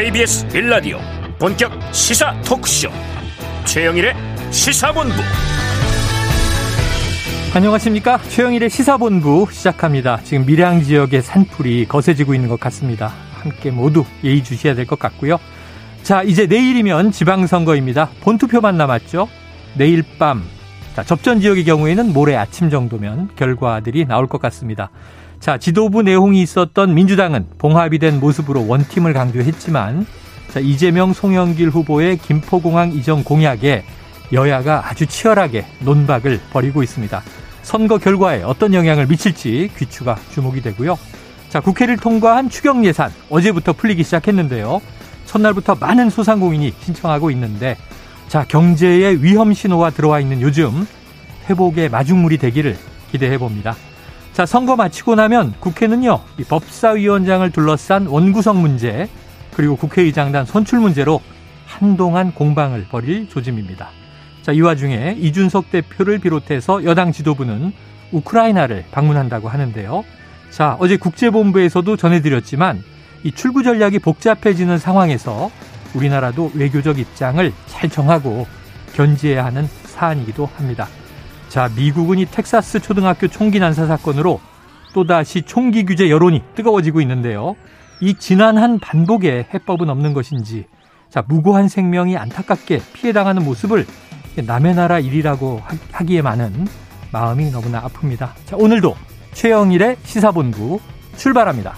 KBS 빌라디오 본격 시사 토크쇼. 최영일의 시사본부. 안녕하십니까? 최영일의 시사본부 시작합니다. 지금 밀양 지역의 산불이 거세지고 있는 것 같습니다. 함께 모두 예의주시해야 될 것 같고요. 자 이제 내일이면 지방선거입니다. 본투표만 남았죠? 내일 밤. 자, 접전 지역의 경우에는 모레 아침 정도면 결과들이 나올 것 같습니다 자, 지도부 내용이 있었던 민주당은 봉합이 된 모습으로 원팀을 강조했지만 자, 이재명 송영길 후보의 김포공항 이전 공약에 여야가 아주 치열하게 논박을 벌이고 있습니다. 선거 결과에 어떤 영향을 미칠지 귀추가 주목이 되고요. 자, 국회를 통과한 추경 예산 어제부터 풀리기 시작했는데요. 첫날부터 많은 소상공인이 신청하고 있는데 자, 경제의 위험 신호가 들어와 있는 요즘 회복의 마중물이 되기를 기대해 봅니다. 자, 선거 마치고 나면 국회는요, 이 법사위원장을 둘러싼 원구성 문제, 그리고 국회의장단 선출 문제로 한동안 공방을 벌일 조짐입니다. 자, 이 와중에 이준석 대표를 비롯해서 여당 지도부는 우크라이나를 방문한다고 하는데요. 자, 어제 국제본부에서도 전해드렸지만 이 출구 전략이 복잡해지는 상황에서 우리나라도 외교적 입장을 잘 정하고 견지해야 하는 사안이기도 합니다. 자, 미국은 이 텍사스 초등학교 총기 난사 사건으로 또다시 총기 규제 여론이 뜨거워지고 있는데요. 이 지난 한 반복에 해법은 없는 것인지, 자, 무고한 생명이 안타깝게 피해당하는 모습을 남의 나라 일이라고 하기에만은 마음이 너무나 아픕니다. 자, 오늘도 최영일의 시사본부 출발합니다.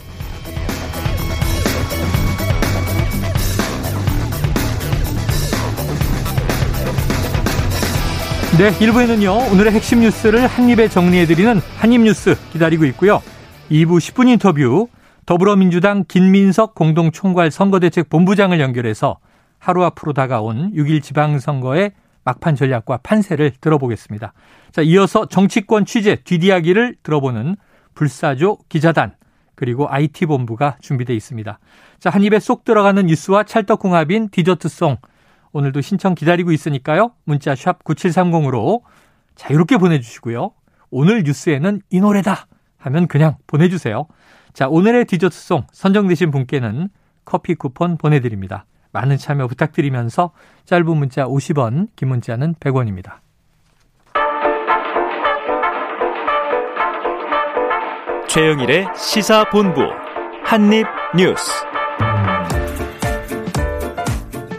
네, 1부에는요, 오늘의 핵심 뉴스를 한입에 정리해드리는 한입뉴스 기다리고 있고요. 2부 10분 인터뷰, 더불어민주당 김민석 공동총괄 선거대책 본부장을 연결해서 하루 앞으로 다가온 6일 지방선거의 막판 전략과 판세를 들어보겠습니다. 자, 이어서 정치권 취재 뒷이야기를 들어보는 불사조 기자단, 그리고 IT본부가 준비되어 있습니다. 자, 한 입에 쏙 들어가는 뉴스와 찰떡궁합인 디저트송, 오늘도 신청 기다리고 있으니까요. 문자 샵 9730으로 자유롭게 보내주시고요. 오늘 뉴스에는 이 노래다 하면 그냥 보내주세요. 자, 오늘의 디저트송 선정되신 분께는 커피 쿠폰 보내드립니다. 많은 참여 부탁드리면서 짧은 문자 50원, 긴 문자는 100원입니다. 최영일의 시사본부 한입뉴스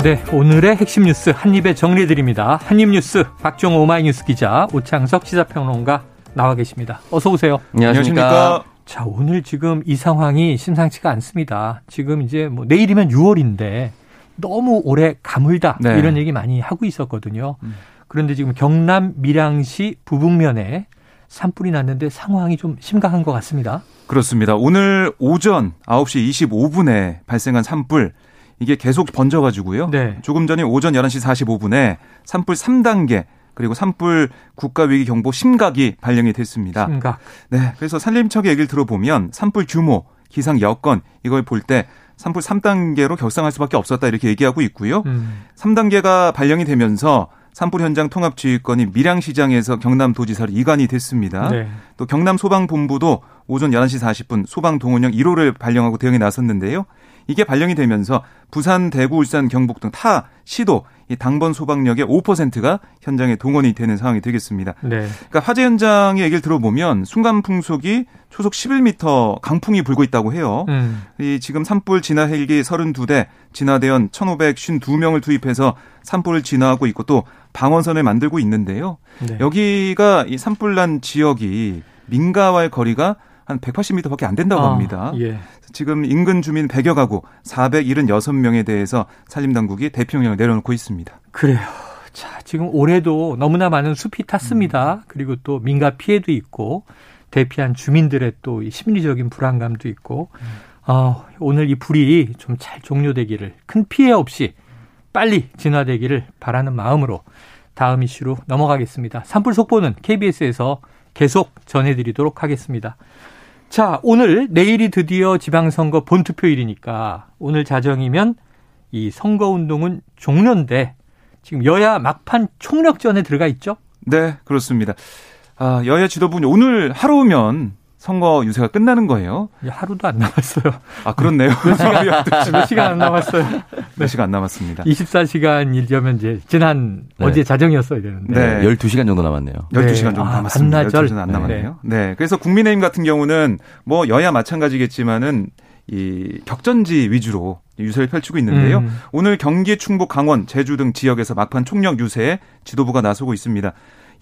네, 오늘의 핵심 뉴스 한입에 정리해드립니다. 한입뉴스 박종호 오마이뉴스 기자 오창석 시사평론가 나와 계십니다. 어서 오세요. 안녕하십니까. 자, 오늘 지금 이 상황이 심상치가 않습니다. 지금 이제 뭐 내일이면 6월인데 너무 오래 가물다 네. 이런 얘기 많이 하고 있었거든요. 음. 그런데 지금 경남 밀양시 부북면에 산불이 났는데 상황이 좀 심각한 것 같습니다. 그렇습니다. 오늘 오전 9시 25분에 발생한 산불 이게 계속 번져가지고요. 네. 조금 전에 오전 11시 45분에 산불 3단계 그리고 산불 국가위기 경보 심각이 발령이 됐습니다. 심각. 네. 그래서 산림청의 얘기를 들어보면 산불 규모, 기상 여건 이걸 볼 때 산불 3단계로 격상할 수밖에 없었다 이렇게 얘기하고 있고요. 음. 3단계가 발령이 되면서 산불 현장 통합 지휘권이 밀양시장에서 경남도지사로 이관이 됐습니다. 네. 또 경남소방본부도 오전 11시 40분 소방 동원령 1호를 발령하고 대응에 나섰는데요. 이게 발령이 되면서 부산, 대구, 울산, 경북 등 타 시도 이 당번 소방력의 5%가 현장에 동원이 되는 상황이 되겠습니다. 네. 그러니까 화재 현장의 얘기를 들어보면 순간 풍속이 초속 11m 강풍이 불고 있다고 해요. 음. 이 지금 산불 진화 헬기 32대, 진화대원 1,552명을 투입해서 산불을 진화하고 있고 또 방원선을 만들고 있는데요. 네. 여기가 이 산불 난 지역이 민가와의 거리가 한 180m밖에 안 된다고 아, 합니다. 예. 지금 인근 주민 100여 가구 476명에 대해서 산림당국이 대피명령을 내려놓고 있습니다. 그래요. 자, 지금 올해도 너무나 많은 숲이 탔습니다. 음. 그리고 또 민가 피해도 있고 대피한 주민들의 또 심리적인 불안감도 있고 음. 어, 오늘 이 불이 좀 잘 종료되기를 큰 피해 없이 빨리 진화되기를 바라는 마음으로 다음 이슈로 넘어가겠습니다. 산불 속보는 KBS에서 계속 전해드리도록 하겠습니다. 자, 오늘 내일이 드디어 지방선거 본투표일이니까 오늘 자정이면 이 선거운동은 종료인데 지금 여야 막판 총력전에 들어가 있죠? 네, 그렇습니다. 아, 여야 지도부는 오늘 하루면 선거 유세가 끝나는 거예요. 하루도 안 남았어요. 아, 그렇네요. 몇 시간, 몇 시간 안 남았어요. 몇 시간 안 남았습니다. 24시간이려면 이제 지난 네. 어제 자정이었어야 되는데. 네. 12시간 정도 남았네요. 12시간 정도 아, 남았습니다. 반나절. 12시간 안 남았네요. 네. 네. 그래서 국민의힘 같은 경우는 뭐 여야 마찬가지겠지만은 이 격전지 위주로 유세를 펼치고 있는데요. 음. 오늘 경기, 충북, 강원, 제주 등 지역에서 막판 총력 유세에 지도부가 나서고 있습니다.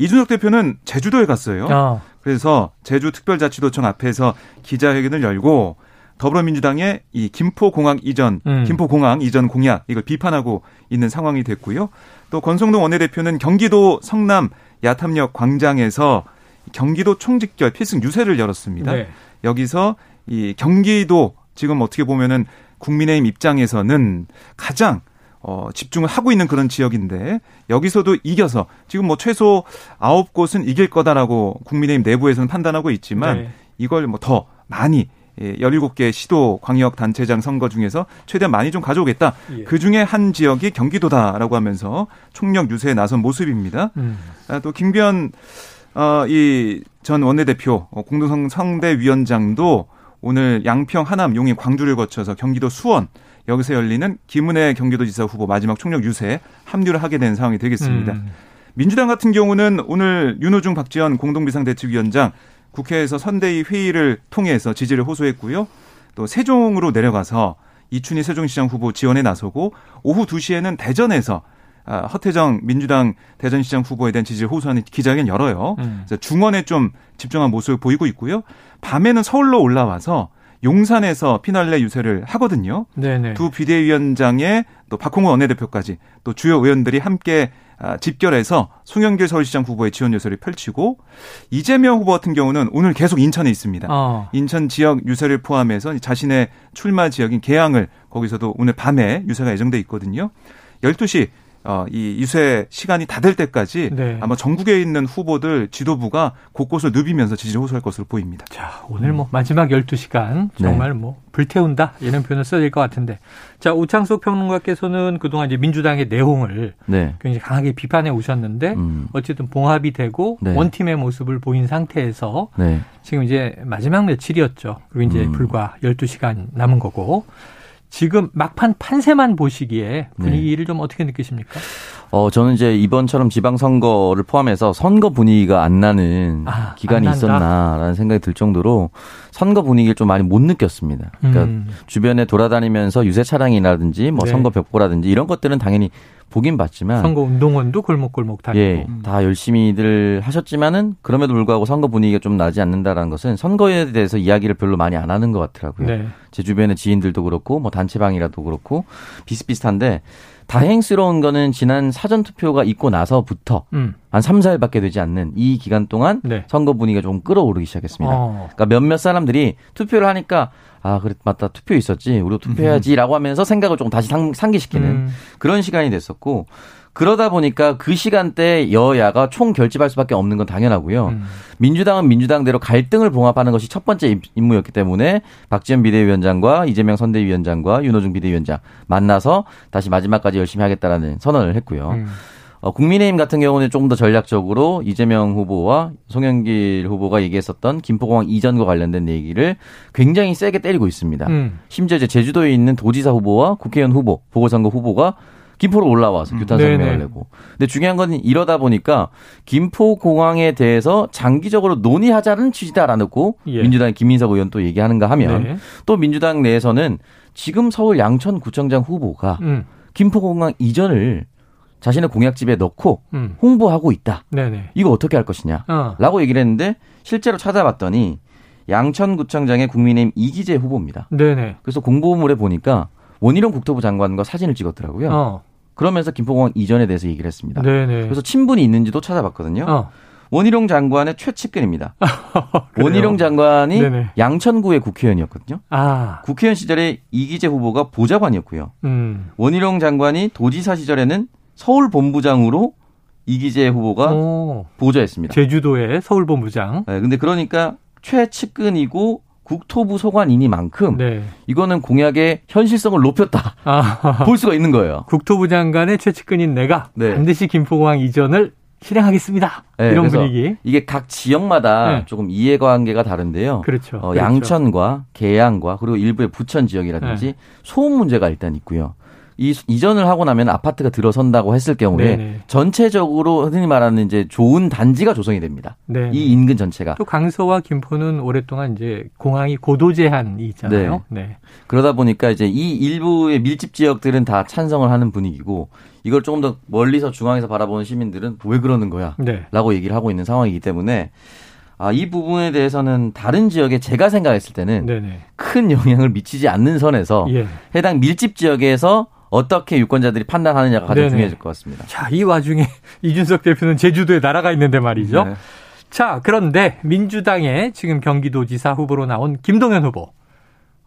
이준석 대표는 제주도에 갔어요. 아. 그래서 제주 특별자치도청 앞에서 기자회견을 열고 더불어민주당의 이 김포공항 이전, 음. 김포공항 이전 공약 이걸 비판하고 있는 상황이 됐고요. 또 권성동 원내대표는 경기도 성남 야탐역 광장에서 경기도 총직결 필승 유세를 열었습니다. 네. 여기서 이 경기도 지금 어떻게 보면은 국민의힘 입장에서는 가장 어, 집중을 하고 있는 그런 지역인데 여기서도 이겨서 지금 뭐 최소 아홉 곳은 이길 거다라고 국민의힘 내부에서는 판단하고 있지만 네. 이걸 뭐 더 많이 예, 17개 시도 광역 단체장 선거 중에서 최대한 많이 좀 가져오겠다. 예. 그 중에 한 지역이 경기도다라고 하면서 총력 유세에 나선 모습입니다. 음. 아, 또 김변 어, 이 전 원내대표 어, 공동성 상대위원장도 오늘 양평, 하남, 용인, 광주를 거쳐서 경기도 수원 여기서 열리는 김은혜 경기도지사 후보 마지막 총력 유세에 합류를 하게 된 상황이 되겠습니다. 음. 민주당 같은 경우는 오늘 윤호중 박지원 공동비상대책위원장 국회에서 선대위 회의를 통해서 지지를 호소했고요. 또 세종으로 내려가서 이춘희 세종시장 후보 지원에 나서고 오후 2시에는 대전에서 아, 허태정 민주당 대전시장 후보에 대한 지지를 호소하는 기자회견 열어요. 음. 중원에 좀 집중한 모습을 보이고 있고요. 밤에는 서울로 올라와서 용산에서 피날레 유세를 하거든요. 네네. 두 비대위원장의 또 박홍우 원내대표까지 또 주요 의원들이 함께 아, 집결해서 송영길 서울시장 후보의 지원 유세를 펼치고 이재명 후보 같은 경우는 오늘 계속 인천에 있습니다. 어. 인천 지역 유세를 포함해서 자신의 출마 지역인 개항을 거기서도 오늘 밤에 유세가 예정돼 있거든요. 12시 어, 이 유세 시간이 다 될 때까지 네. 아마 전국에 있는 후보들 지도부가 곳곳을 누비면서 지지를 호소할 것으로 보입니다. 자, 오늘 뭐 마지막 12시간 정말 네. 뭐 불태운다 이런 표현을 써야 될 것 같은데. 자, 오창석 평론가께서는 그동안 이제 민주당의 내용을 네. 굉장히 강하게 비판해 오셨는데 음. 어쨌든 봉합이 되고 네. 원팀의 모습을 보인 상태에서 네. 지금 이제 마지막 며칠이었죠. 그리고 이제 음. 불과 12시간 남은 거고. 지금 막판 판세만 보시기에 분위기를 네. 좀 어떻게 느끼십니까? 어, 저는 이제 이번처럼 지방선거를 포함해서 선거 분위기가 안 나는 아, 기간이 안 있었나라는 생각이 들 정도로 선거 분위기를 좀 많이 못 느꼈습니다. 그러니까 음. 주변에 돌아다니면서 유세 차량이라든지 뭐 네. 선거 벽보라든지 이런 것들은 당연히 보긴 봤지만 선거 운동원도 골목골목 다니고 예, 다 열심히들 하셨지만은 그럼에도 불구하고 선거 분위기가 좀 나지 않는다라는 것은 선거에 대해서 이야기를 별로 많이 안 하는 것 같더라고요. 네. 제 주변의 지인들도 그렇고 뭐 단체방이라도 그렇고 비슷비슷한데 다행스러운 거는 지난 사전 투표가 있고 나서부터 음. 한 3, 4일밖에 되지 않는 이 기간 동안 네. 선거 분위기가 좀 끌어오르기 시작했습니다. 어. 그러니까 몇몇 사람들이 투표를 하니까 아, 그래, 맞다. 투표 있었지. 우리도 투표해야지라고 하면서 생각을 좀 다시 상, 상기시키는 음. 그런 시간이 됐었고 그러다 보니까 그 시간대 여야가 총 결집할 수밖에 없는 건 당연하고요. 음. 민주당은 민주당대로 갈등을 봉합하는 것이 첫 번째 임무였기 때문에 박지원 비대위원장과 이재명 선대위원장과 윤호중 비대위원장 만나서 다시 마지막까지 열심히 하겠다라는 선언을 했고요. 음. 어, 국민의힘 같은 경우는 조금 더 전략적으로 이재명 후보와 송영길 후보가 얘기했었던 김포공항 이전과 관련된 얘기를 굉장히 세게 때리고 있습니다. 음. 심지어 이제 제주도에 있는 도지사 후보와 국회의원 후보, 보궐선거 후보가 김포로 올라와서 음. 규탄 성명을 내고. 근데 중요한 건 이러다 보니까 김포 공항에 대해서 장기적으로 논의하자는 취지다라고 예. 민주당 김민석 의원 또 얘기하는가 하면 네. 또 민주당 내에서는 지금 서울 양천구청장 후보가 음. 김포공항 이전을 자신의 공약집에 넣고 음. 홍보하고 있다. 네네. 이거 어떻게 할 것이냐? 어. 라고 얘기를 했는데 실제로 찾아봤더니 양천구청장의 국민의힘 이기재 후보입니다. 네네. 그래서 공보물에 보니까 원희룡 국토부 장관과 사진을 찍었더라고요. 어. 그러면서 김포공항 이전에 대해서 얘기를 했습니다. 네네. 그래서 친분이 있는지도 찾아봤거든요. 어. 원희룡 장관의 최측근입니다. 원희룡 장관이 네네. 양천구의 국회의원이었거든요. 아. 국회의원 시절에 이기재 후보가 보좌관이었고요. 음. 원희룡 장관이 도지사 시절에는 서울 본부장으로 이기재 후보가 오. 보좌했습니다. 제주도의 서울 본부장. 네, 근데 그러니까 최측근이고 국토부 소관이니만큼 네. 이거는 공약의 현실성을 높였다 아. 볼 수가 있는 거예요. 국토부 장관의 최측근인 내가 네. 반드시 김포공항 이전을 실행하겠습니다. 네, 이런 분위기. 이게 각 지역마다 네. 조금 이해관계가 다른데요. 그렇죠. 어, 그렇죠. 양천과 계양과 그리고 일부의 부천 지역이라든지 네. 소음 문제가 일단 있고요. 이 이전을 하고 나면 아파트가 들어선다고 했을 경우에 네네. 전체적으로 흔히 말하는 이제 좋은 단지가 조성이 됩니다. 네네. 이 인근 전체가. 또 강서와 김포는 오랫동안 이제 공항이 고도 제한이 있잖아요. 네. 네. 그러다 보니까 이제 이 일부의 밀집 지역들은 다 찬성을 하는 분위기고 이걸 조금 더 멀리서 중앙에서 바라보는 시민들은 왜 그러는 거야? 네. 라고 얘기를 하고 있는 상황이기 때문에 아, 이 부분에 대해서는 다른 지역에 제가 생각했을 때는 네네. 큰 영향을 미치지 않는 선에서 예. 해당 밀집 지역에서 어떻게 유권자들이 판단하느냐가 가장 네네. 중요해질 것 같습니다. 자, 이 와중에 이준석 대표는 제주도에 날아가 있는데 말이죠. 네. 자, 그런데 민주당의 지금 경기도지사 후보로 나온 김동연 후보.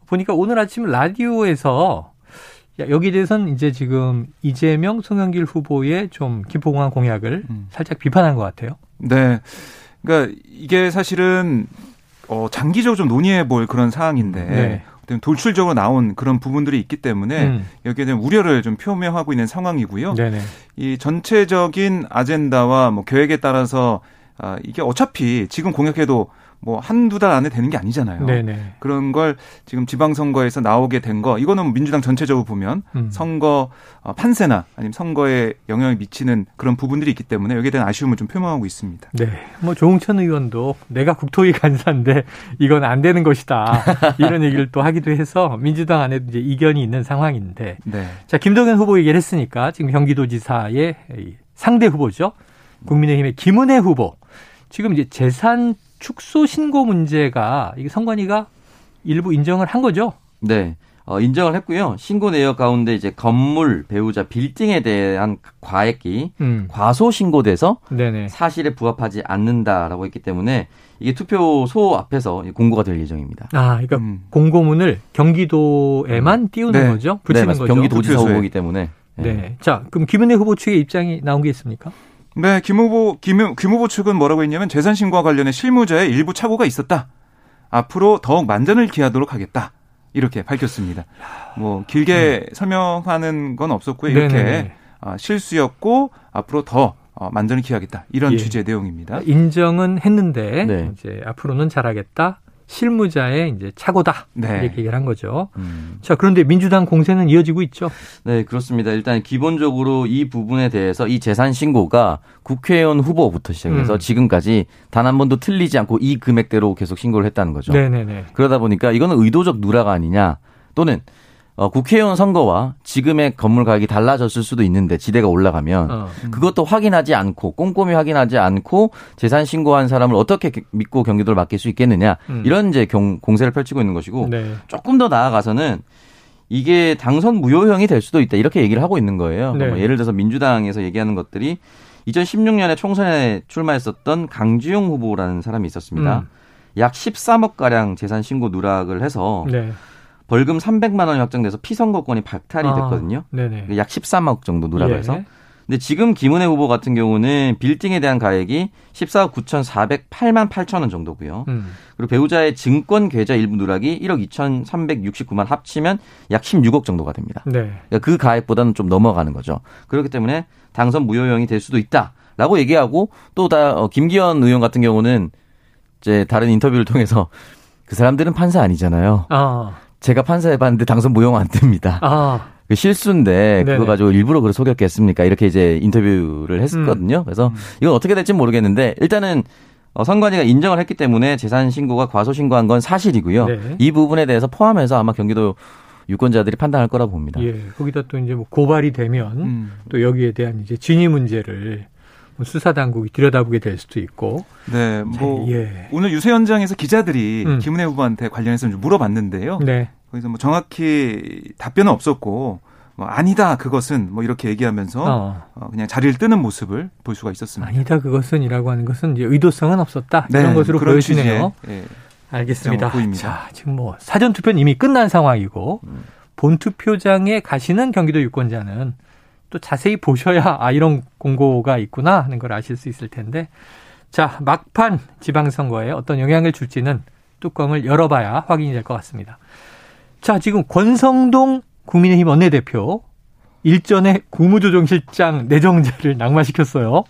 보니까 오늘 아침 라디오에서 여기 대해서는 이제 지금 이재명, 송영길 후보의 좀 김포공항 공약을 음. 살짝 비판한 것 같아요. 네. 그러니까 이게 사실은 어 장기적으로 좀 논의해 볼 그런 사항인데 네. 돌출적으로 나온 그런 부분들이 있기 때문에 음. 여기에 대한 우려를 좀 표명하고 있는 상황이고요. 네네. 이 전체적인 아젠다와 뭐 계획에 따라서 아, 이게 어차피 지금 공약해도 뭐 한두 달 안에 되는 게 아니잖아요. 네네. 그런 걸 지금 지방선거에서 나오게 된 거, 이거는 민주당 전체적으로 보면 음. 선거 어, 판세나 아니면 선거에 영향을 미치는 그런 부분들이 있기 때문에 여기에 대한 아쉬움을 좀 표명하고 있습니다. 네. 뭐 조홍천 의원도 내가 국토위 간사인데 이건 안 되는 것이다. 이런 얘기를 또 하기도 해서 민주당 안에도 이제 이견이 있는 상황인데. 네. 자, 김동연 후보 얘기를 했으니까 지금 경기도지사의 상대 후보죠. 국민의힘의 김은혜 후보. 지금 이제 재산 축소 신고 문제가 이게 선관위가 일부 인정을 한 거죠? 네. 어, 인정을 했고요. 신고 내역 가운데 이제 건물, 배우자, 빌딩에 대한 과액이 음. 과소 신고돼서 네네. 사실에 부합하지 않는다라고 했기 때문에 이게 투표소 앞에서 공고가 될 예정입니다. 아, 그러니까 음. 공고문을 경기도에만 음. 띄우는 네. 거죠? 붙이는 네, 거죠. 경기도지사 후보이기 때문에. 네. 네. 자, 그럼 김은혜 후보 측의 입장이 나온 게 있습니까? 네, 김 후보, 김, 김 후보 측은 뭐라고 했냐면 재산 신고와 관련해 실무자의 일부 착오가 있었다. 앞으로 더욱 만전을 기하도록 하겠다. 이렇게 밝혔습니다. 뭐 길게 음. 설명하는 건 없었고요. 이렇게 네네. 아, 실수였고 앞으로 더 어, 만전을 기하겠다. 이런 예. 취지의 내용입니다. 인정은 했는데 네. 이제 앞으로는 잘하겠다. 실무자의 이제 착오다 네. 이렇게 얘기를 한 거죠. 음. 자 그런데 민주당 공세는 이어지고 있죠. 네 그렇습니다. 일단 기본적으로 이 부분에 대해서 이 재산 신고가 국회의원 후보부터 시작해서 음. 지금까지 단 한 번도 틀리지 않고 이 금액대로 계속 신고를 했다는 거죠. 네네네. 그러다 보니까 이거는 의도적 누락 아니냐 또는 어, 국회의원 선거와 지금의 건물 가격이 달라졌을 수도 있는데 지대가 올라가면 어. 음. 그것도 확인하지 않고 꼼꼼히 확인하지 않고 재산 신고한 사람을 어떻게 믿고 경기도를 맡길 수 있겠느냐 음. 이런 이제 경, 공세를 펼치고 있는 것이고 네. 조금 더 나아가서는 이게 당선 무효형이 될 수도 있다 이렇게 얘기를 하고 있는 거예요. 네. 뭐 예를 들어서 민주당에서 얘기하는 것들이 2016년에 총선에 출마했었던 강주용 후보라는 사람이 있었습니다. 음. 약 13억 가량 재산 신고 누락을 해서 네. 벌금 300만 원이 확정돼서 피선거권이 박탈이 아, 됐거든요. 네네. 약 13억 정도 누락을 예. 해서. 근데 지금 김은혜 후보 같은 경우는 빌딩에 대한 가액이 14억 9,408만 8천 원 정도고요. 음. 그리고 배우자의 증권 계좌 일부 누락이 1억 2,369만 합치면 약 16억 정도가 됩니다. 네. 그러니까 그 가액보다는 좀 넘어가는 거죠. 그렇기 때문에 당선 무효형이 될 수도 있다라고 얘기하고 또다 어, 김기현 의원 같은 경우는 이제 다른 인터뷰를 통해서 그 사람들은 판사 아니잖아요. 아. 제가 판사해봤는데 당선 무효가 안 됩니다. 아. 그 실수인데 네네. 그거 가지고 일부러 그걸 속였겠습니까? 이렇게 이제 인터뷰를 했었거든요. 음. 그래서 이건 어떻게 될지 모르겠는데 일단은 어, 선관위가 인정을 했기 때문에 재산 신고가 과소 신고한 건 사실이고요. 네. 이 부분에 대해서 포함해서 아마 경기도 유권자들이 판단할 거라고 봅니다. 예. 거기다 또 이제 뭐 고발이 되면 음. 또 여기에 대한 이제 진위 문제를 뭐 수사 당국이 들여다보게 될 수도 있고. 네, 뭐 예. 오늘 유세 현장에서 기자들이 음. 김은혜 후보한테 관련해서 좀 물어봤는데요. 네. 거기서 뭐 정확히 답변은 없었고 뭐 아니다 그것은 뭐 이렇게 얘기하면서 어. 어 그냥 자리를 뜨는 모습을 볼 수가 있었습니다. 아니다 그것은이라고 하는 것은 이제 의도성은 없었다 네, 이런 것으로 보여지네요. 예. 알겠습니다. 자, 지금 뭐 사전 투표는 이미 끝난 상황이고 음. 본 투표장에 가시는 경기도 유권자는 또 자세히 보셔야 아 이런 공고가 있구나 하는 걸 아실 수 있을 텐데 자 막판 지방선거에 어떤 영향을 줄지는 뚜껑을 열어봐야 확인이 될 것 같습니다. 자 지금 권성동 국민의힘 원내대표 일전에 국무조정실장 내정자를 낙마시켰어요.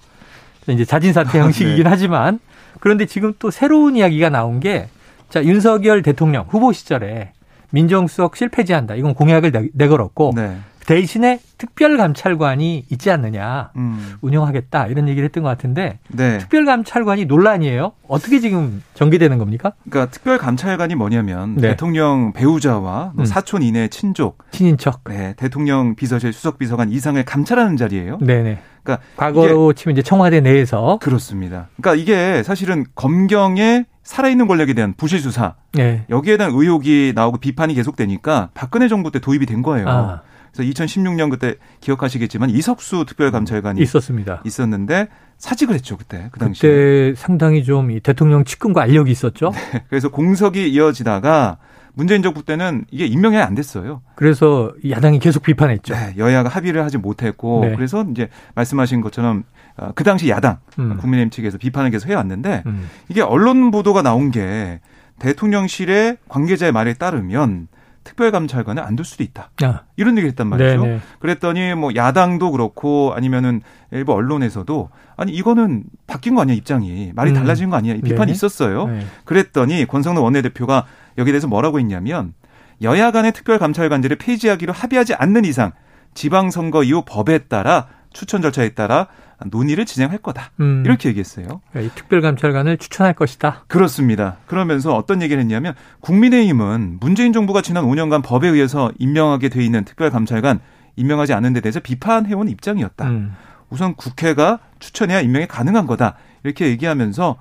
이제 자진 사퇴 형식이긴 네. 하지만 그런데 지금 또 새로운 이야기가 나온 게 자, 윤석열 대통령 후보 시절에 민정수석 실패지한다. 이건 공약을 내 걸었고 네. 대신에 특별감찰관이 있지 않느냐 음. 운영하겠다 이런 얘기를 했던 것 같은데 네. 특별감찰관이 논란이에요. 어떻게 지금 전개되는 겁니까? 그러니까 특별감찰관이 뭐냐면 네. 대통령 배우자와 뭐 음. 사촌 이내 친족, 친인척, 네, 대통령 비서실 수석 비서관 이상을 감찰하는 자리예요. 네네. 그러니까 과거로 치면 이제 청와대 내에서 그렇습니다. 그러니까 이게 사실은 검경의 살아있는 권력에 대한 부실 수사 네. 여기에 대한 의혹이 나오고 비판이 계속되니까 박근혜 정부 때 도입이 된 거예요. 아. 그래서 2016년 그때 기억하시겠지만 이석수 특별감찰관이 있었습니다. 있었는데 사직을 했죠 그때 그 당시. 그때 상당히 좀 대통령 측근과 알력이 있었죠. 네, 그래서 공석이 이어지다가 문재인 정부 때는 이게 임명이 안 됐어요. 그래서 야당이 계속 비판했죠. 네, 여야가 합의를 하지 못했고 네. 그래서 이제 말씀하신 것처럼 어, 그 당시 야당 음. 국민의힘 측에서 비판을 계속 해왔는데 음. 이게 언론 보도가 나온 게 대통령실의 관계자의 말에 따르면 특별감찰관을 안 둘 수도 있다. 아. 이런 얘기를 했단 말이죠. 네네. 그랬더니 뭐 야당도 그렇고 아니면은 일부 언론에서도 아니 이거는 바뀐 거 아니야 입장이 말이 음. 달라진 거 아니야 비판이 네네. 있었어요. 네. 그랬더니 권성동 원내대표가 여기에 대해서 뭐라고 했냐면 여야 간의 특별감찰관들을 폐지하기로 합의하지 않는 이상 지방선거 이후 법에 따라 추천 절차에 따라 논의를 진행할 거다. 음. 이렇게 얘기했어요. 그러니까 이 특별감찰관을 추천할 것이다. 그렇습니다. 그러면서 어떤 얘기를 했냐면 국민의힘은 문재인 정부가 지난 5년간 법에 의해서 임명하게 돼 있는 특별감찰관 임명하지 않은 데 대해서 비판해온 입장이었다. 음. 우선 국회가 추천해야 임명이 가능한 거다. 이렇게 얘기하면서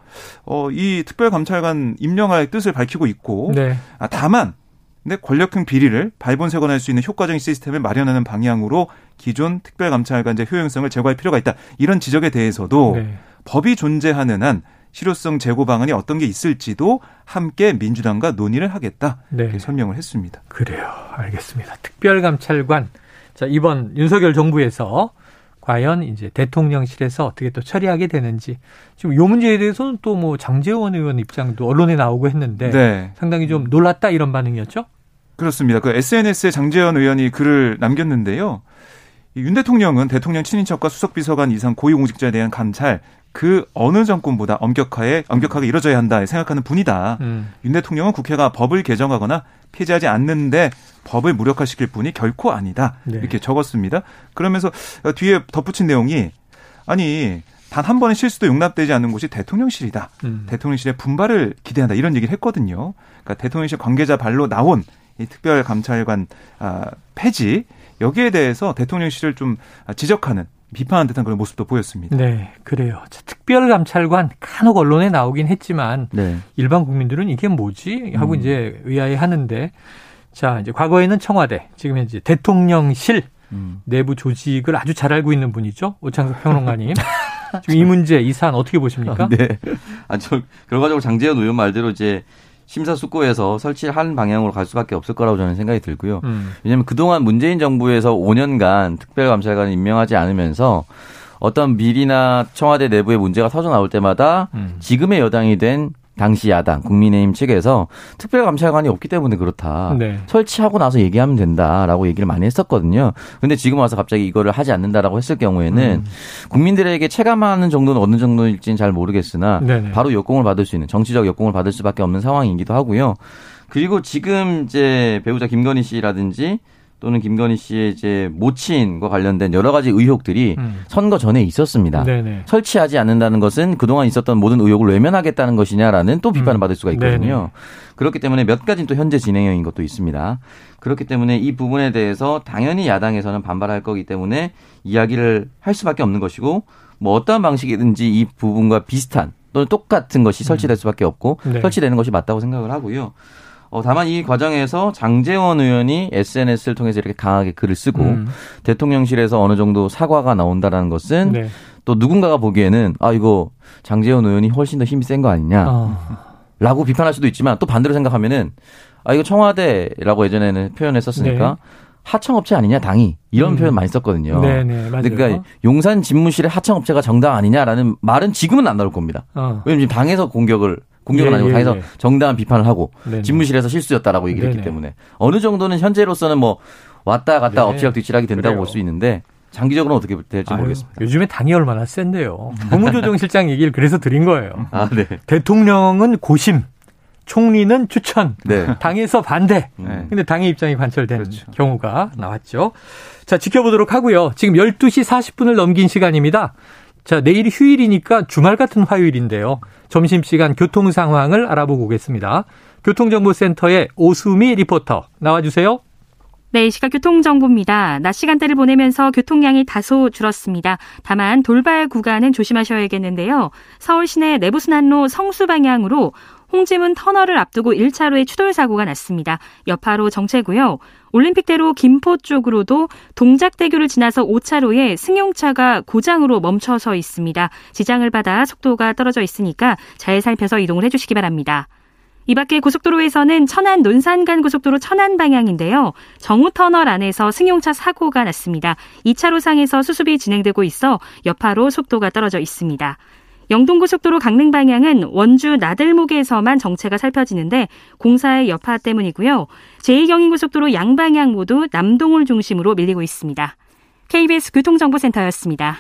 어, 이 특별감찰관 임명할 뜻을 밝히고 있고 네. 아, 다만 근데 권력형 비리를 발본색원할 수 있는 효과적인 시스템을 마련하는 방향으로 기존 특별감찰관제 효용성을 제고할 필요가 있다. 이런 지적에 대해서도 네. 법이 존재하는 한 실효성 제고 방안이 어떤 게 있을지도 함께 민주당과 논의를 하겠다. 네. 이렇게 설명을 했습니다. 그래요. 알겠습니다. 특별감찰관. 자, 이번 윤석열 정부에서 과연 이제 대통령실에서 어떻게 또 처리하게 되는지 지금 요 문제에 대해서는 또 뭐 장재원 의원 입장도 언론에 나오고 했는데 네. 상당히 좀 놀랐다 이런 반응이었죠? 그렇습니다. 그 SNS에 장재원 의원이 글을 남겼는데요. 윤 대통령은 대통령 친인척과 수석비서관 이상 고위공직자에 대한 감찰 그 어느 정권보다 엄격하게 엄격하게 이뤄져야 한다 생각하는 분이다. 음. 윤 대통령은 국회가 법을 개정하거나 폐지하지 않는데 법을 무력화시킬 분이 결코 아니다. 네. 이렇게 적었습니다. 그러면서 뒤에 덧붙인 내용이 아니 단 한 번의 실수도 용납되지 않는 곳이 대통령실이다. 음. 대통령실의 분발을 기대한다. 이런 얘기를 했거든요. 그러니까 대통령실 관계자 발로 나온 이 특별감찰관 아, 폐지 여기에 대해서 대통령실을 좀 지적하는 비판한 듯한 그런 모습도 보였습니다. 네, 그래요. 특별감찰관 간혹 언론에 나오긴 했지만 네. 일반 국민들은 이게 뭐지 하고 음. 이제 의아해 하는데 자 이제 과거에는 청와대, 지금 현재 대통령실 음. 내부 조직을 아주 잘 알고 있는 분이죠 오창석 평론가님. 지금 이 문제 이 사안 어떻게 보십니까? 네, 아 저 결과적으로 장재현 의원 말대로 이제 심사숙고해서 설치한 방향으로 갈 수밖에 없을 거라고 저는 생각이 들고요. 음. 왜냐하면 그동안 문재인 정부에서 5년간 특별감찰관을 임명하지 않으면서 어떤 비리나 청와대 내부의 문제가 터져 나올 때마다 음. 지금의 여당이 된 당시 야당 국민의힘 측에서 특별감찰관이 없기 때문에 그렇다. 네. 설치하고 나서 얘기하면 된다라고 얘기를 많이 했었거든요. 근데 지금 와서 갑자기 이거를 하지 않는다라고 했을 경우에는 음. 국민들에게 체감하는 정도는 어느 정도일지는 잘 모르겠으나 네네. 바로 역공을 받을 수 있는 정치적 역공을 받을 수밖에 없는 상황이기도 하고요. 그리고 지금 이제 배우자 김건희 씨라든지 또는 김건희 씨의 이제 모친과 관련된 여러 가지 의혹들이 음. 선거 전에 있었습니다. 네네. 설치하지 않는다는 것은 그동안 있었던 모든 의혹을 외면하겠다는 것이냐라는 또 비판을 음. 받을 수가 있거든요. 네네. 그렇기 때문에 몇 가지는 또 현재 진행형인 것도 있습니다. 그렇기 때문에 이 부분에 대해서 당연히 야당에서는 반발할 거기 때문에 이야기를 할 수밖에 없는 것이고 뭐 어떠한 방식이든지 이 부분과 비슷한 또는 똑같은 것이 설치될 음. 수밖에 없고 네. 설치되는 것이 맞다고 생각을 하고요. 어, 다만 이 과정에서 장재원 의원이 SNS를 통해서 이렇게 강하게 글을 쓰고 음. 대통령실에서 어느 정도 사과가 나온다라는 것은 네. 또 누군가가 보기에는 아 이거 장재원 의원이 훨씬 더 힘이 센 거 아니냐. 어. 라고 비판할 수도 있지만 또 반대로 생각하면은 아 이거 청와대라고 예전에는 표현했었으니까 네. 하청업체 아니냐 당이 이런 음. 표현 많이 썼거든요. 네네 네, 맞아요. 그러니까 용산 집무실의 하청업체가 정당 아니냐라는 말은 지금은 안 나올 겁니다. 어. 왜냐면 지금 당에서 공격을 공격은 예, 아니고 예, 당에서 예. 정당한 비판을 하고 네네. 집무실에서 실수였다라고 얘기를 네네. 했기 때문에 어느 정도는 현재로서는 뭐 왔다 갔다 네. 엎치락 뒤치락이 된다고 볼 수 있는데 장기적으로는 어떻게 될지 아유, 모르겠습니다. 요즘에 당이 얼마나 센데요. 법무조정실장 얘기를 그래서 드린 거예요. 아, 네. 대통령은 고심, 총리는 추천, 네. 당에서 반대. 네. 근데 당의 입장이 관철된 그렇죠. 경우가 나왔죠. 자, 지켜보도록 하고요. 지금 12시 40분을 넘긴 시간입니다. 자, 내일이 휴일이니까 주말 같은 화요일인데요. 점심시간 교통 상황을 알아보고 오겠습니다. 교통정보센터의 오수미 리포터 나와주세요. 네, 시각 교통정보입니다. 낮 시간대를 보내면서 교통량이 다소 줄었습니다. 다만 돌발 구간은 조심하셔야겠는데요. 서울 시내 내부순환로 성수 방향으로 홍지문 터널을 앞두고 1차로에 추돌 사고가 났습니다. 여파로 정체고요. 올림픽대로 김포 쪽으로도 동작대교를 지나서 5차로에 승용차가 고장으로 멈춰서 있습니다. 지장을 받아 속도가 떨어져 있으니까 잘 살펴서 이동을 해주시기 바랍니다. 이 밖에 고속도로에서는 천안 논산 간 고속도로 천안 방향인데요. 정우터널 안에서 승용차 사고가 났습니다. 2차로상에서 수습이 진행되고 있어 여파로 속도가 떨어져 있습니다. 영동고속도로 강릉 방향은 원주 나들목에서만 정체가 살펴지는데 공사의 여파 때문이고요. 제2경인고속도로 양방향 모두 남동을 중심으로 밀리고 있습니다. KBS 교통정보센터였습니다.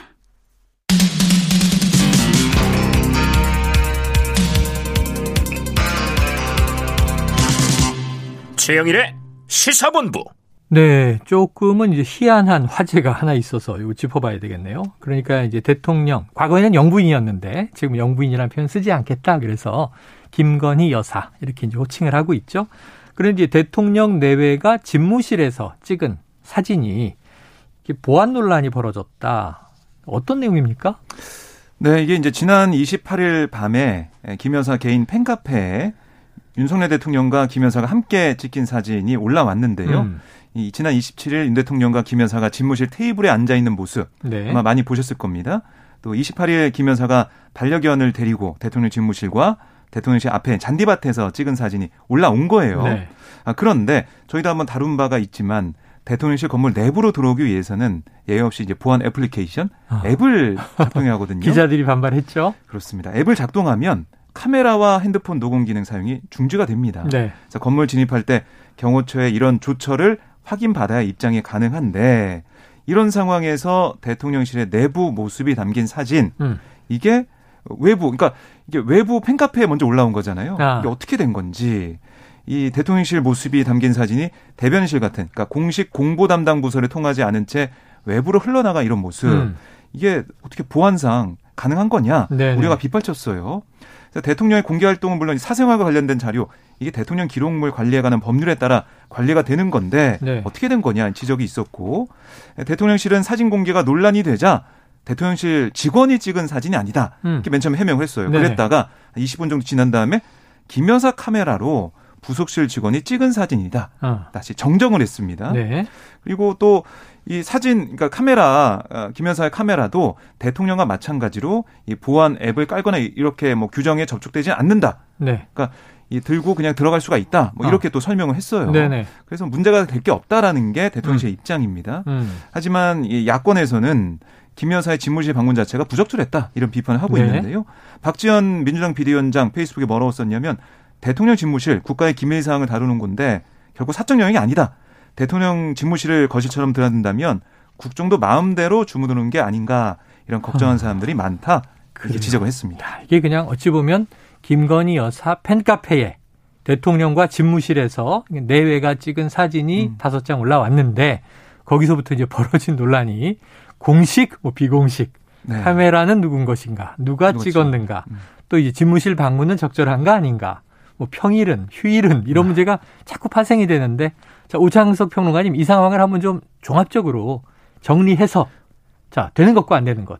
최영일의 시사본부 네, 조금은 이제 희한한 화제가 하나 있어서 이거 짚어봐야 되겠네요. 그러니까 이제 대통령, 과거에는 영부인이었는데 지금 영부인이라는 표현 쓰지 않겠다. 그래서 김건희 여사 이렇게 이제 호칭을 하고 있죠. 그런데 대통령 내외가 집무실에서 찍은 사진이 보안 논란이 벌어졌다. 어떤 내용입니까? 네, 이게 이제 지난 28일 밤에 김 여사 개인 팬카페에 윤석열 대통령과 김 여사가 함께 찍힌 사진이 올라왔는데요. 음. 이 지난 27일 윤 대통령과 김 여사가 집무실 테이블에 앉아 있는 모습 네. 아마 많이 보셨을 겁니다. 또 28일 김 여사가 반려견을 데리고 대통령 집무실과 대통령실 앞에 잔디밭에서 찍은 사진이 올라온 거예요. 네. 아, 그런데 저희도 한번 다룬 바가 있지만 대통령실 건물 내부로 들어오기 위해서는 예외 없이 이제 보안 애플리케이션 아. 앱을 작동해야 하거든요. 기자들이 반발했죠. 그렇습니다. 앱을 작동하면 카메라와 핸드폰 녹음 기능 사용이 중지가 됩니다. 네. 그래서 건물 진입할 때 경호처의 이런 조처를 확인받아야 입장이 가능한데 이런 상황에서 대통령실의 내부 모습이 담긴 사진 음. 이게 외부 그러니까 이게 외부 팬카페에 먼저 올라온 거잖아요. 아. 이게 어떻게 된 건지 이 대통령실 모습이 담긴 사진이 대변실 같은 그러니까 공식 공보 담당 부서를 통하지 않은 채 외부로 흘러나가 이런 모습 음. 이게 어떻게 보안상 가능한 거냐 네네. 우리가 빗발쳤어요. 대통령의 공개 활동은 물론 사생활과 관련된 자료 이게 대통령 기록물 관리에 관한 법률에 따라 관리가 되는 건데 네. 어떻게 된 거냐 지적이 있었고 대통령실은 사진 공개가 논란이 되자 대통령실 직원이 찍은 사진이 아니다 음. 이렇게 맨 처음에 해명을 했어요. 네. 그랬다가 20분 정도 지난 다음에 김여사 카메라로 부속실 직원이 찍은 사진이다. 어. 다시 정정을 했습니다. 네. 그리고 또 이 사진, 그러니까 카메라, 어, 김여사의 카메라도 대통령과 마찬가지로 이 보안 앱을 깔거나 이렇게 뭐 규정에 접촉되지 않는다. 네. 그러니까 이 들고 그냥 들어갈 수가 있다. 뭐 어. 이렇게 어. 또 설명을 했어요. 네네. 그래서 문제가 될 게 없다라는 게 대통령실 음. 입장입니다. 음. 하지만 이 야권에서는 김 여사의 집무실 방문 자체가 부적절했다 이런 비판을 하고 네. 있는데요. 박지원 민주당 비대위원장 페이스북에 뭐라고 썼냐면 대통령 집무실 국가의 기밀 사항을 다루는 건데 결국 사적 영역이 아니다. 대통령 집무실을 거실처럼 들어든다면 국정도 마음대로 주무드는 게 아닌가 이런 걱정하는 사람들이 많다. 그렇게 지적을 했습니다. 이게 그냥 어찌 보면 김건희 여사 팬카페에 대통령과 집무실에서 내외가 찍은 사진이 음. 다섯 음. 장 올라왔는데 거기서부터 이제 벌어진 논란이 공식 뭐 비공식 네. 카메라는 누군 것인가 누가 그렇죠. 찍었는가 음. 또 이제 집무실 방문은 적절한가 아닌가 뭐 평일은 휴일은 이런 아. 문제가 자꾸 발생이 되는데 자 오창석 평론가님 이 상황을 한번 좀 종합적으로 정리해서 자 되는 것과 안 되는 것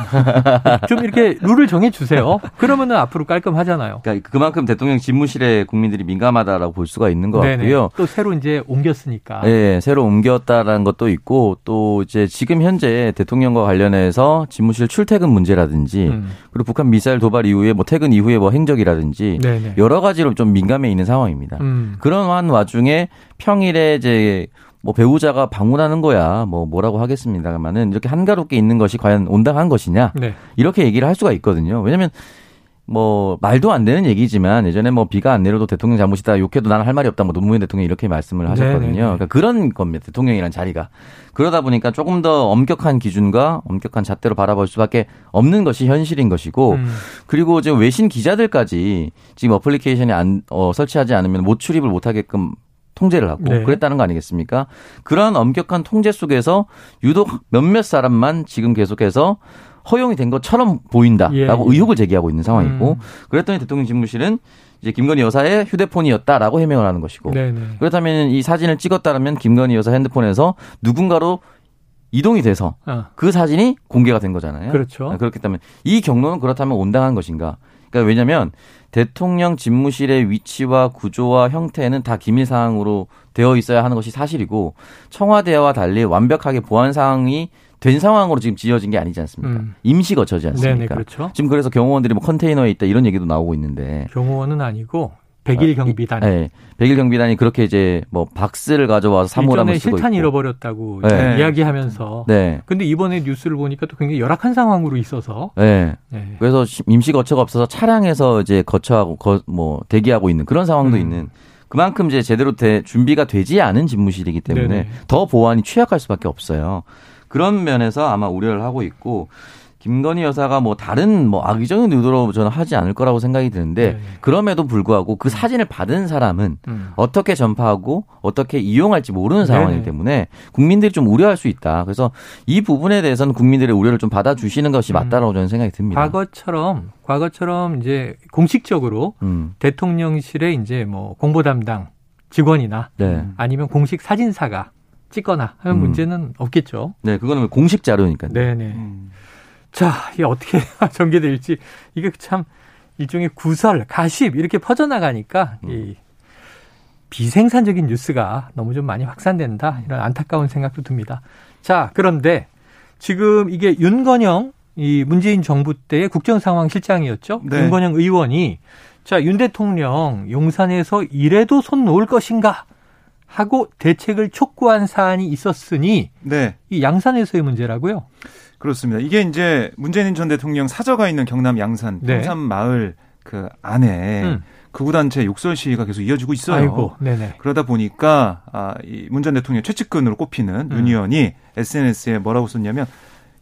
좀 이렇게 룰을 정해 주세요. 그러면은 앞으로 깔끔하잖아요. 그러니까 그만큼 대통령 집무실에 국민들이 민감하다라고 볼 수가 있는 것 같고요. 또 새로 이제 옮겼으니까. 네, 새로 옮겼다라는 것도 있고 또 이제 지금 현재 대통령과 관련해서 집무실 출퇴근 문제라든지 음. 그리고 북한 미사일 도발 이후에 뭐 퇴근 이후에 뭐 행적이라든지 네네. 여러 가지로 좀 민감해 있는 상황입니다. 음. 그런 와중에 평일에 이제 뭐 배우자가 방문하는 거야 뭐 뭐라고 하겠습니다만은 이렇게 한가롭게 있는 것이 과연 온당한 것이냐 네. 이렇게 얘기를 할 수가 있거든요. 왜냐하면 뭐 말도 안 되는 얘기지만 예전에 뭐 비가 안 내려도 대통령 잘못이다 욕해도 나는 할 말이 없다 뭐 노무현 대통령이 이렇게 말씀을 하셨거든요. 네네. 그러니까 그런 겁니다. 대통령이란 자리가 그러다 보니까 조금 더 엄격한 기준과 엄격한 잣대로 바라볼 수밖에 없는 것이 현실인 것이고 음. 그리고 지금 외신 기자들까지 지금 어플리케이션이 안 어, 설치하지 않으면 못 출입을 못 하게끔 통제를 하고 네. 그랬다는 거 아니겠습니까? 그러한 엄격한 통제 속에서 유독 몇몇 사람만 지금 계속해서 허용이 된 것처럼 보인다라고 예, 예. 의혹을 제기하고 있는 상황이고 음. 그랬더니 대통령 집무실은 이제 김건희 여사의 휴대폰이었다라고 해명을 하는 것이고 네네. 네. 그렇다면 이 사진을 찍었다면 김건희 여사 핸드폰에서 누군가로 이동이 돼서 아. 그 사진이 공개가 된 거잖아요. 그렇죠. 아, 그렇기 때문에 이 경로는 그렇다면 온당한 것인가? 그러니까 왜냐하면 대통령 집무실의 위치와 구조와 형태는 다 기밀 사항으로 되어 있어야 하는 것이 사실이고 청와대와 달리 완벽하게 보안 사항이 된 상황으로 지금 지어진 게 아니지 않습니까? 음. 임시 거처지 않습니까? 네네, 그렇죠. 지금 그래서 경호원들이 뭐 컨테이너에 있다 이런 얘기도 나오고 있는데 경호원은 아니고 백일 아, 경비단. 네. 백일 경비단이 그렇게 이제 뭐 박스를 가져와서 사물함을 쓰고 실탄 잃어버렸다고 네. 이야기하면서. 네. 근데 이번에 뉴스를 보니까 또 굉장히 열악한 상황으로 있어서. 네. 네. 그래서 임시 거처가 없어서 차량에서 이제 거처하고 거, 뭐 대기하고 있는 그런 상황도 음. 있는. 그만큼 이제 제대로 돼, 준비가 되지 않은 집무실이기 때문에 네네. 더 보안이 취약할 수밖에 없어요. 그런 면에서 아마 우려를 하고 있고 김건희 여사가 뭐 다른 뭐 악의적인 의도로 저는 하지 않을 거라고 생각이 드는데 네. 그럼에도 불구하고 그 사진을 받은 사람은 음. 어떻게 전파하고 어떻게 이용할지 모르는 상황이기 네. 때문에 국민들이 좀 우려할 수 있다. 그래서 이 부분에 대해서는 국민들의 우려를 좀 받아주시는 것이 음. 맞다라고 저는 생각이 듭니다. 과거처럼 과거처럼 이제 공식적으로 음. 대통령실에 이제 뭐 공보 담당 직원이나 네. 아니면 공식 사진사가 찍거나 하는 음. 문제는 없겠죠. 네, 그거는 공식 자료니까요. 네 네. 음. 자, 이게 어떻게 전개될지 이게 참 일종의 구설, 가십 이렇게 퍼져나가니까 음. 이 비생산적인 뉴스가 너무 좀 많이 확산된다 이런 안타까운 생각도 듭니다. 자, 그런데 지금 이게 윤건영 이 문재인 정부 때의 국정상황실장이었죠. 네. 윤건영 의원이 자, 윤 대통령 용산에서 이래도 손 놓을 것인가 하고 대책을 촉구한 사안이 있었으니 네. 이 양산에서의 문제라고요. 그렇습니다. 이게 이제 문재인 전 대통령 사저가 있는 경남 양산 네. 평산 마을 그 안에 음. 극우단체 욕설 시위가 계속 이어지고 있어요. 아이고, 그러다 보니까 아, 이문 전 대통령 최측근으로 꼽히는 음. 윤 의원이 SNS에 뭐라고 썼냐면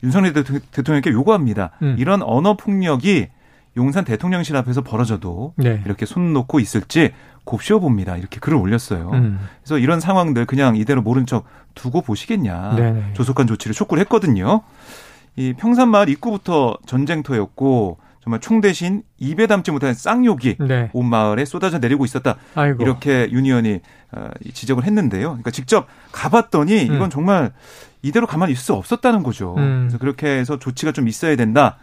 윤석열 대통령 께 요구합니다. 음. 이런 언어 폭력이 용산 대통령실 앞에서 벌어져도 네. 이렇게 손 놓고 있을지 곱씹어 봅니다. 이렇게 글을 올렸어요. 음. 그래서 이런 상황들 그냥 이대로 모른 척 두고 보시겠냐. 네네. 조속한 조치를 촉구를 했거든요. 이 평산마을 입구부터 전쟁터였고 정말 총 대신 입에 담지 못한 쌍욕이 네. 온 마을에 쏟아져 내리고 있었다. 아이고. 이렇게 윤 의원이 어, 지적을 했는데요. 그러니까 직접 가봤더니 음. 이건 정말 이대로 가만히 있을 수 없었다는 거죠. 음. 그래서 그렇게 해서 조치가 좀 있어야 된다.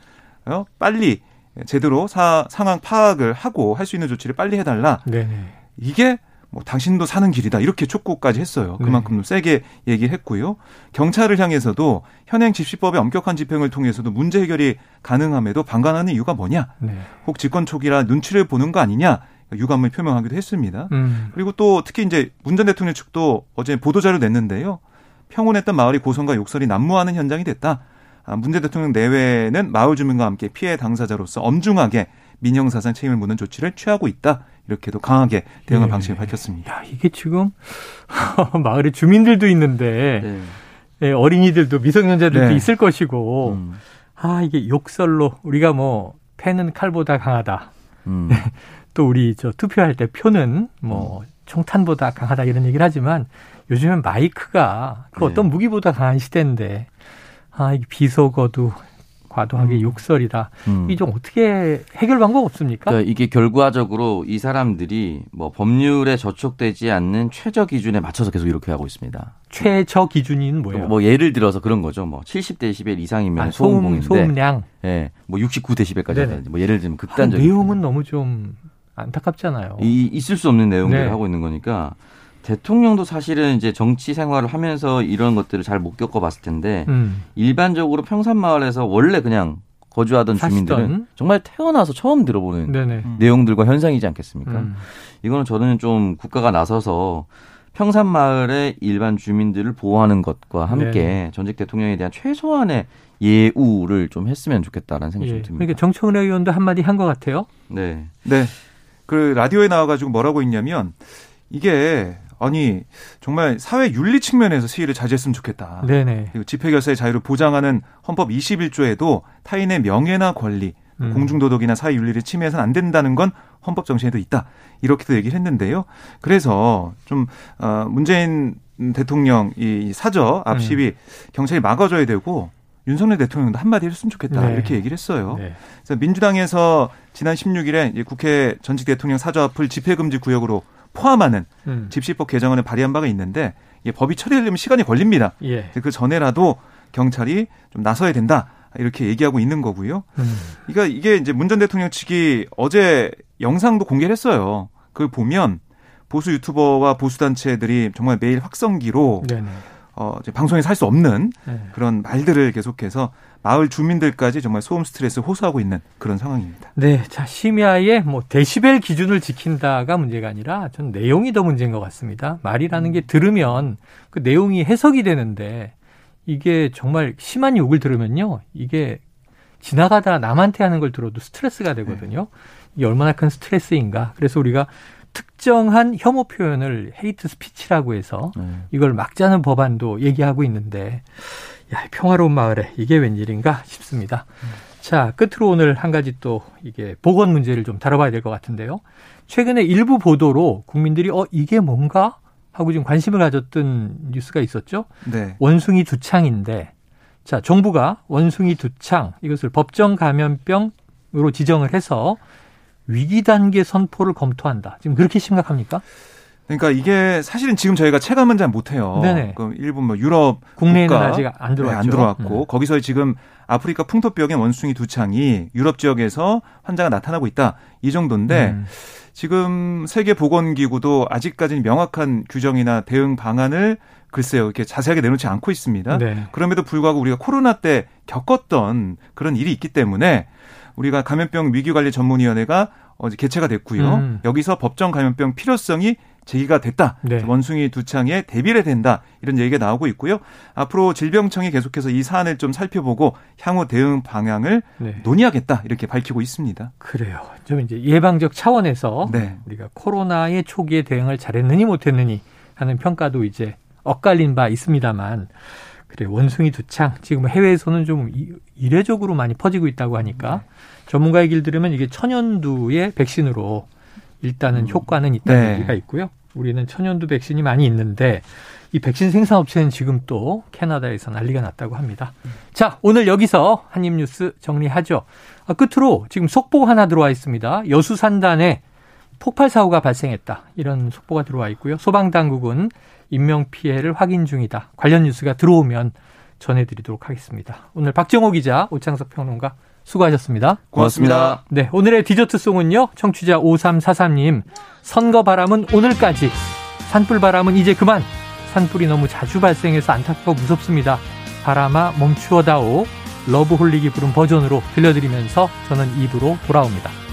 어? 빨리 제대로 사, 상황 파악을 하고 할 수 있는 조치를 빨리 해달라. 네네. 이게 뭐 당신도 사는 길이다 이렇게 촉구까지 했어요. 그만큼 네. 세게 얘기했고요. 경찰을 향해서도 현행 집시법의 엄격한 집행을 통해서도 문제 해결이 가능함에도 방관하는 이유가 뭐냐? 네. 혹 직권 초기라 눈치를 보는 거 아니냐? 유감을 표명하기도 했습니다. 음. 그리고 또 특히 이제 문 전 대통령 측도 어제 보도자료 냈는데요. 평온했던 마을이 고성과 욕설이 난무하는 현장이 됐다. 아, 문재 대통령 내외는 마을 주민과 함께 피해 당사자로서 엄중하게 민형사상 책임을 묻는 조치를 취하고 있다. 이렇게도 강하게 대응할 네. 방침을 밝혔습니다. 야, 이게 지금 마을에 주민들도 있는데 네. 네, 어린이들도 미성년자들도 네. 있을 것이고 음. 아 이게 욕설로 우리가 뭐 패는 칼보다 강하다. 음. 또 우리 저 투표할 때 표는 뭐 음. 총탄보다 강하다 이런 얘기를 하지만 요즘엔 마이크가 그 어떤 네. 무기보다 강한 시대인데 아, 이 비속어도 과도하게 음. 욕설이다. 음. 이좀 어떻게 해결 방법 없습니까? 그러니까 이게 결과적으로 이 사람들이 뭐 법률에 저촉되지 않는 최저 기준에 맞춰서 계속 이렇게 하고 있습니다. 최저 기준인 뭐예요? 뭐 예를 들어서 그런 거죠. 뭐 70데시벨 이상이면 아, 소음공인데 소음량. 예. 네, 뭐 69데시벨까지 하든지 뭐 예를 들면 극단적인 아, 내용은 너무 좀 안타깝잖아요. 이 있을 수 없는 내용들을 네. 하고 있는 거니까 대통령도 사실은 이제 정치 생활을 하면서 이런 것들을 잘 못 겪어봤을 텐데 음. 일반적으로 평산마을에서 원래 그냥 거주하던 사시던? 주민들은 정말 태어나서 처음 들어보는 네네. 내용들과 현상이지 않겠습니까? 음. 이거는 저는 좀 국가가 나서서 평산 마을의 일반 주민들을 보호하는 것과 함께 네. 전직 대통령에 대한 최소한의 예우를 좀 했으면 좋겠다라는 생각이 예. 듭니다. 그러니까 정청래 의원도 한마디 한 것 같아요. 네. 네. 그 라디오에 나와가지고 뭐라고 했냐면 이게 아니 정말 사회 윤리 측면에서 시위를 자제했으면 좋겠다. 네네. 그리고 집회 결사의 자유를 보장하는 헌법 21조에도 타인의 명예나 권리, 음. 공중도덕이나 사회 윤리를 침해해서는 안 된다는 건 헌법 정신에도 있다. 이렇게도 얘기를 했는데요. 그래서 좀 어, 문재인 대통령 이 사저 앞 시위 음. 경찰이 막아줘야 되고 윤석열 대통령도 한마디 했으면 좋겠다 네. 이렇게 얘기를 했어요. 네. 그래서 민주당에서 지난 16일에 국회 전직 대통령 사저 앞을 집회금지 구역으로 포함하는 음. 집시법 개정안을 발의한 바가 있는데 이게 법이 처리되려면 시간이 걸립니다. 예. 그 전에라도 경찰이 좀 나서야 된다. 이렇게 얘기하고 있는 거고요. 음. 그러니까 이게 이제 문 전 대통령 측이 어제 영상도 공개를 했어요. 그걸 보면 보수 유튜버와 보수 단체들이 정말 매일 확성기로 네네. 어, 이제 방송에서 할 수 없는 네. 그런 말들을 계속해서 마을 주민들까지 정말 소음 스트레스 호소하고 있는 그런 상황입니다. 네. 자, 심야에 뭐 데시벨 기준을 지킨다가 문제가 아니라 전 내용이 더 문제인 것 같습니다. 말이라는 게 들으면 그 내용이 해석이 되는데 이게 정말 심한 욕을 들으면요. 이게 지나가다 남한테 하는 걸 들어도 스트레스가 되거든요. 이게 얼마나 큰 스트레스인가. 그래서 우리가 특정한 혐오 표현을 hate speech라고 해서 네. 이걸 막자는 법안도 얘기하고 있는데 야, 평화로운 마을에 이게 웬일인가 싶습니다. 음. 자, 끝으로 오늘 한 가지 또 이게 보건 문제를 좀 다뤄봐야 될 것 같은데요. 최근에 일부 보도로 국민들이 어, 이게 뭔가? 하고 지금 관심을 가졌던 뉴스가 있었죠. 네. 원숭이 두창인데 자, 정부가 원숭이 두창 이것을 법정 감염병으로 지정을 해서 위기 단계 선포를 검토한다. 지금 그렇게 심각합니까? 그러니까 이게 사실은 지금 저희가 체감은 잘 못해요. 네네. 그 일본 뭐 유럽 국내에는 국가, 아직 안 들어왔죠. 네, 안 들어왔고 음. 거기서 지금 아프리카 풍토병의 원숭이 두 창이 유럽 지역에서 환자가 나타나고 있다 이 정도인데 음. 지금 세계 보건기구도 아직까지는 명확한 규정이나 대응 방안을 글쎄요 이렇게 자세하게 내놓지 않고 있습니다. 네. 그럼에도 불구하고 우리가 코로나 때 겪었던 그런 일이 있기 때문에 우리가 감염병 위기관리 전문위원회가 어제 개최가 됐고요. 음. 여기서 법정 감염병 필요성이 제기가 됐다. 네. 원숭이 두 창에 대비를 된다. 이런 얘기가 나오고 있고요. 앞으로 질병청이 계속해서 이 사안을 좀 살펴보고 향후 대응 방향을 네. 논의하겠다. 이렇게 밝히고 있습니다. 그래요. 좀 이제 예방적 차원에서 네. 우리가 코로나의 초기에 대응을 잘했느니 못했느니 하는 평가도 이제 엇갈린 바 있습니다만 그래 원숭이 두창 지금 해외에서는 좀 이례적으로 많이 퍼지고 있다고 하니까 네. 전문가 얘기를 들으면 이게 천연두의 백신으로 일단은 음. 효과는 있다는 네. 얘기가 있고요. 우리는 천연두 백신이 많이 있는데 이 백신 생산업체는 지금 또 캐나다에서 난리가 났다고 합니다. 음. 자, 오늘 여기서 한입뉴스 정리하죠. 아, 끝으로 지금 속보 하나 들어와 있습니다. 여수 산단에 폭발 사고가 발생했다. 이런 속보가 들어와 있고요. 소방당국은 인명 피해를 확인 중이다. 관련 뉴스가 들어오면 전해드리도록 하겠습니다. 오늘 박정호 기자, 오창석 평론가 수고하셨습니다. 고맙습니다. 네, 오늘의 디저트송은요. 청취자 5343님. 선거 바람은 오늘까지. 산불 바람은 이제 그만. 산불이 너무 자주 발생해서 안타깝고 무섭습니다. 바람아 멈추어다오. 러브홀릭이 부른 버전으로 들려드리면서 저는 입으로 돌아옵니다.